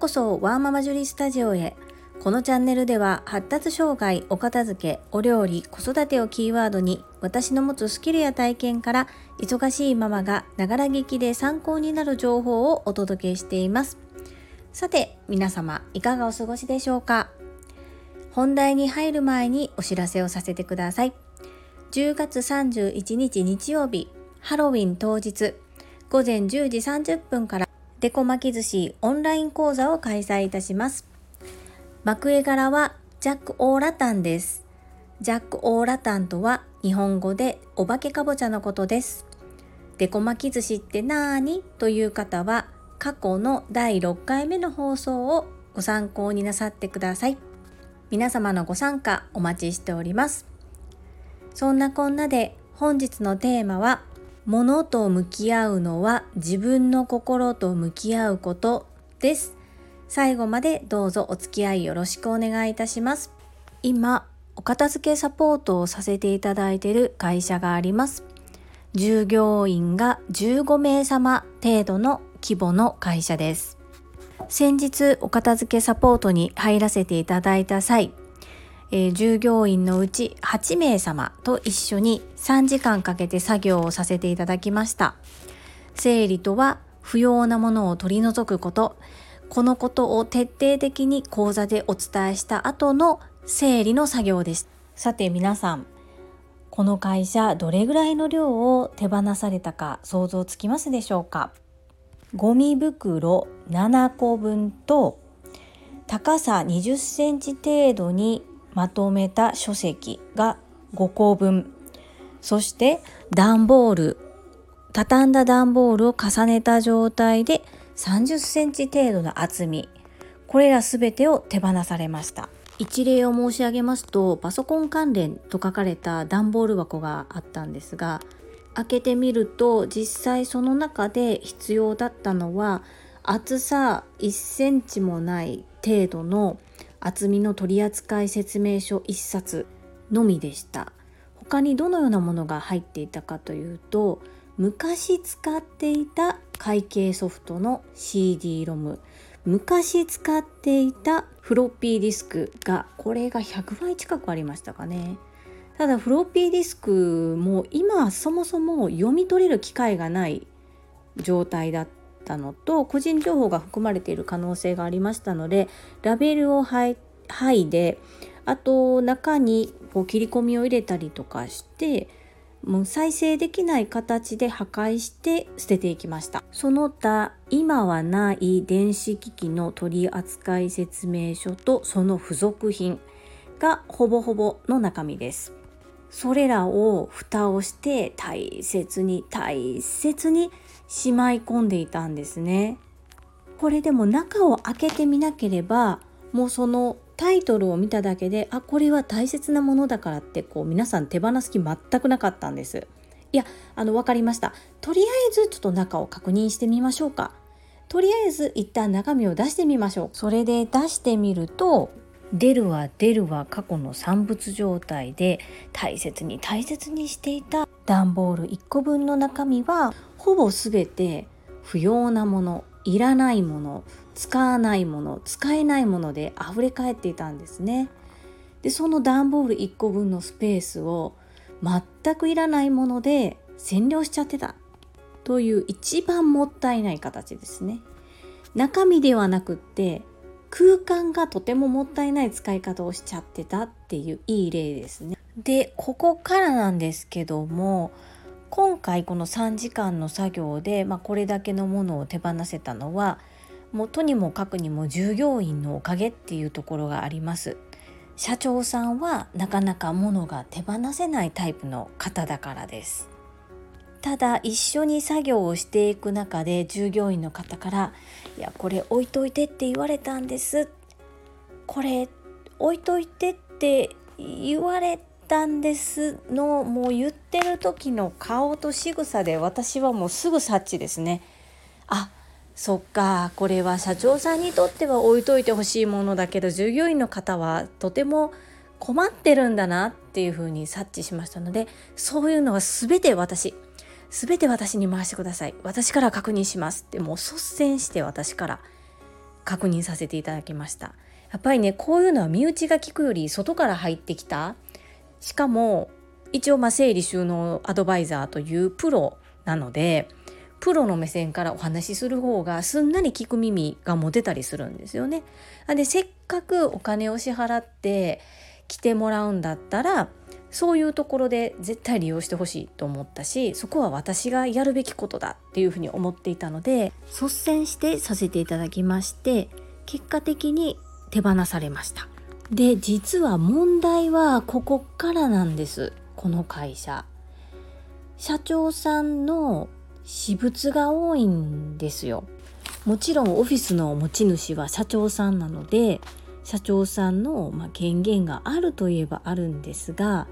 こそワーママジュリスタジオへ。このチャンネルでは発達障害お片付けお料理子育てをキーワードに私の持つスキルや体験から忙しいママがながら聞きで参考になる情報をお届けしています。さて皆様いかがお過ごしでしょうか？本題に入る前にお知らせをさせてください。10月31日日曜日ハロウィン当日午前10時30分からデコ巻き寿司オンライン講座を開催いたします。幕絵柄はジャック・オーラタンです。ジャック・オーラタンとは日本語でお化けかぼちゃのことです。デコ巻き寿司ってなーにという方は過去の第6回目の放送をご参考になさってください。皆様のご参加お待ちしております。そんなこんなで本日のテーマは物と向き合うのは自分の心と向き合うことです。最後までどうぞお付き合いよろしくお願いいたします。今お片付けサポートをさせていただいている会社があります。従業員が15名様程度の規模の会社です。先日お片付けサポートに入らせていただいた際えー、従業員のうち8名様と一緒に3時間かけて作業をさせていただきました。整理とは不要なものを取り除くこと。このことを徹底的に講座でお伝えした後の整理の作業です。さて皆さんこの会社どれぐらいの量を手放されたか想像つきますでしょうか？ゴミ袋7個分と高さ20センチ程度にまとめた書籍が5個分。そして段ボール畳んだ段ボールを重ねた状態で30センチ程度の厚み。これら全てを手放されました。一例を申し上げますとパソコン関連と書かれた段ボール箱があったんですが開けてみると実際その中で必要だったのは厚さ1センチもない程度の厚みの取扱説明書1冊のみでした。他にどのようなものが入っていたかというと昔使っていた会計ソフトの CD ロム昔使っていたフロッピーディスクがこれが100倍近くありましたかね。ただフロッピーディスクも今そもそも読み取れる機会がない状態だったのと個人情報が含まれている可能性がありましたのでラベルを剥いであと中にこう切り込みを入れたりとかしてもう再生できない形で破壊して捨てていきました。その他今はない電子機器の取扱説明書とその付属品がほぼほぼの中身です。それらを蓋をして大切に大切にしまい込んでいたんですね。これでも中を開けてみなければもうそのタイトルを見ただけであこれは大切なものだからってこう皆さん手放す気全くなかったんです。いやあの分かりました。とりあえずちょっと中を確認してみましょうか。とりあえず一旦中身を出してみましょう。それで出してみると出るは出るは過去の産物状態で大切に大切にしていた段ボール1個分の中身はほぼ全て不要なものいらないもの使わないもの使えないもので溢れ返っていたんですね。でその段ボール1個分のスペースを全くいらないもので占領しちゃってたという一番もったいない形ですね。中身ではなくって空間がとてももったいない使い方をしちゃってたっていういい例ですね。でここからなんですけども今回この3時間の作業で、まあ、これだけのものを手放せたのはもうとにもかくにも従業員のおかげっていうところがあります。社長さんはなかなか物が手放せないタイプの方だからです。ただ一緒に作業をしていく中で従業員の方から「いやこれ置いといてって言われたんです」「これ置いといてって言われたんです」のもう言ってる時の顔と仕草で私はもうすぐ察知ですね。あそっかこれは社長さんにとっては置いといてほしいものだけど従業員の方はとても困ってるんだなっていうふうに察知しましたのでそういうのは全て私全て私に回してください私から確認しますってもう率先して私から確認させていただきましたやっぱりねこういうのは身内が聞くより外から入ってきたしかも一応まあ整理収納アドバイザーというプロなのでプロの目線からお話しする方がすんなり聞く耳が持てたりするんですよね。でせっかくお金を支払って来てもらうんだったらそういうところで絶対利用してほしいと思ったしそこは私がやるべきことだっていうふうに思っていたので率先してさせていただきまして結果的に手放されましたで実は問題はここからなんです。この会社。社長さんの私物が多いんですよ。もちろんオフィスの持ち主は社長さんなので社長さんの、ま権限があるといえばあるんですが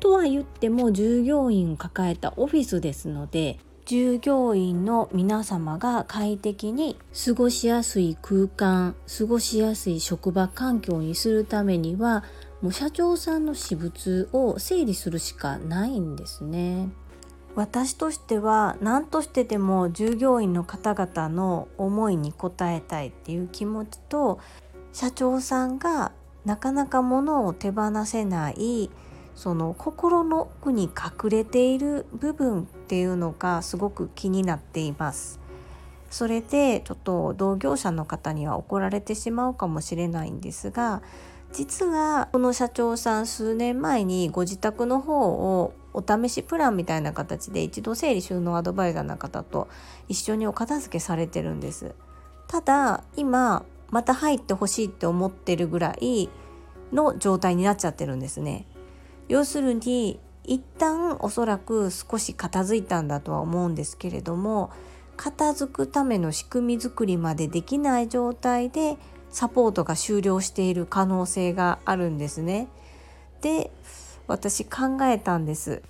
とは言っても従業員を抱えたオフィスですので従業員の皆様が快適に過ごしやすい空間過ごしやすい職場環境にするためにはもう社長さんの私物を整理するしかないんですね。私としては何としてでも従業員の方々の思いに応えたいっていう気持ちと社長さんがなかなか物を手放せないその心の奥に隠れている部分っていうのがすごく気になっています。それでちょっと同業者の方には怒られてしまうかもしれないんですが実はこの社長さん数年前にご自宅の方をお試しプランみたいな形で一度整理収納アドバイザーの方と一緒にお片付けされてるんです。ただ今また入ってほしいって思ってるぐらいの状態になっちゃってるんですね。要するに一旦おそらく少し片付いたんだとは思うんですけれども片付くための仕組み作りまでできない状態でサポートが終了している可能性があるんですね。で私考えたんです。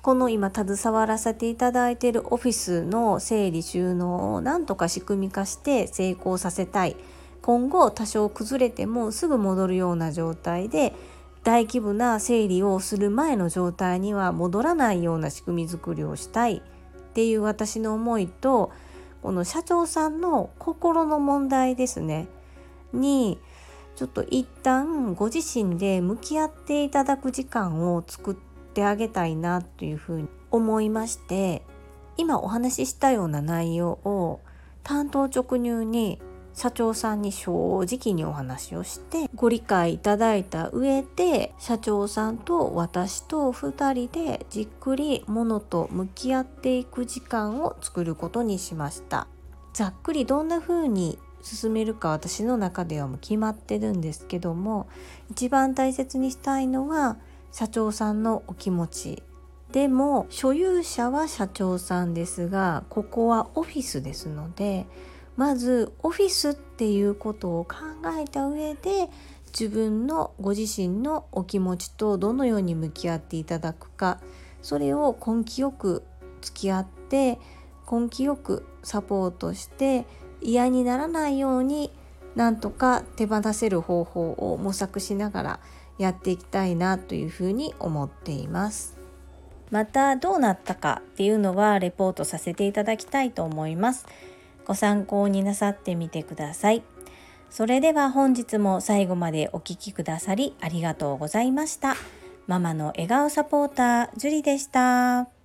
この今携わらせていただいているオフィスの整理収納をなんとか仕組み化して成功させたい今後多少崩れてもすぐ戻るような状態で大規模な整理をする前の状態には戻らないような仕組み作りをしたいっていう私の思いとこの社長さんの心の問題ですね。にちょっと一旦ご自身で向き合っていただく時間を作ってあげたいなというふうに思いまして今お話ししたような内容を担当直入に社長さんに正直にお話をしてご理解いただいた上で社長さんと私と2人でじっくりものと向き合っていく時間を作ることにしました。ざっくりどんな風に進めるか私の中ではもう決まってるんですけども一番大切にしたいのは社長さんのお気持ち。でも所有者は社長さんですがここはオフィスですのでまずオフィスっていうことを考えた上で自分のご自身のお気持ちとどのように向き合っていただくかそれを根気よく付き合って根気よくサポートして嫌にならないようになんとか手放せる方法を模索しながらやっていきたいなというふうに思っています。またどうなったかっていうのはレポートさせていただきたいと思います。ご参考になさってみてください。それでは本日も最後までお聴きくださりありがとうございました。ママの笑顔サポーター、ジュリでした。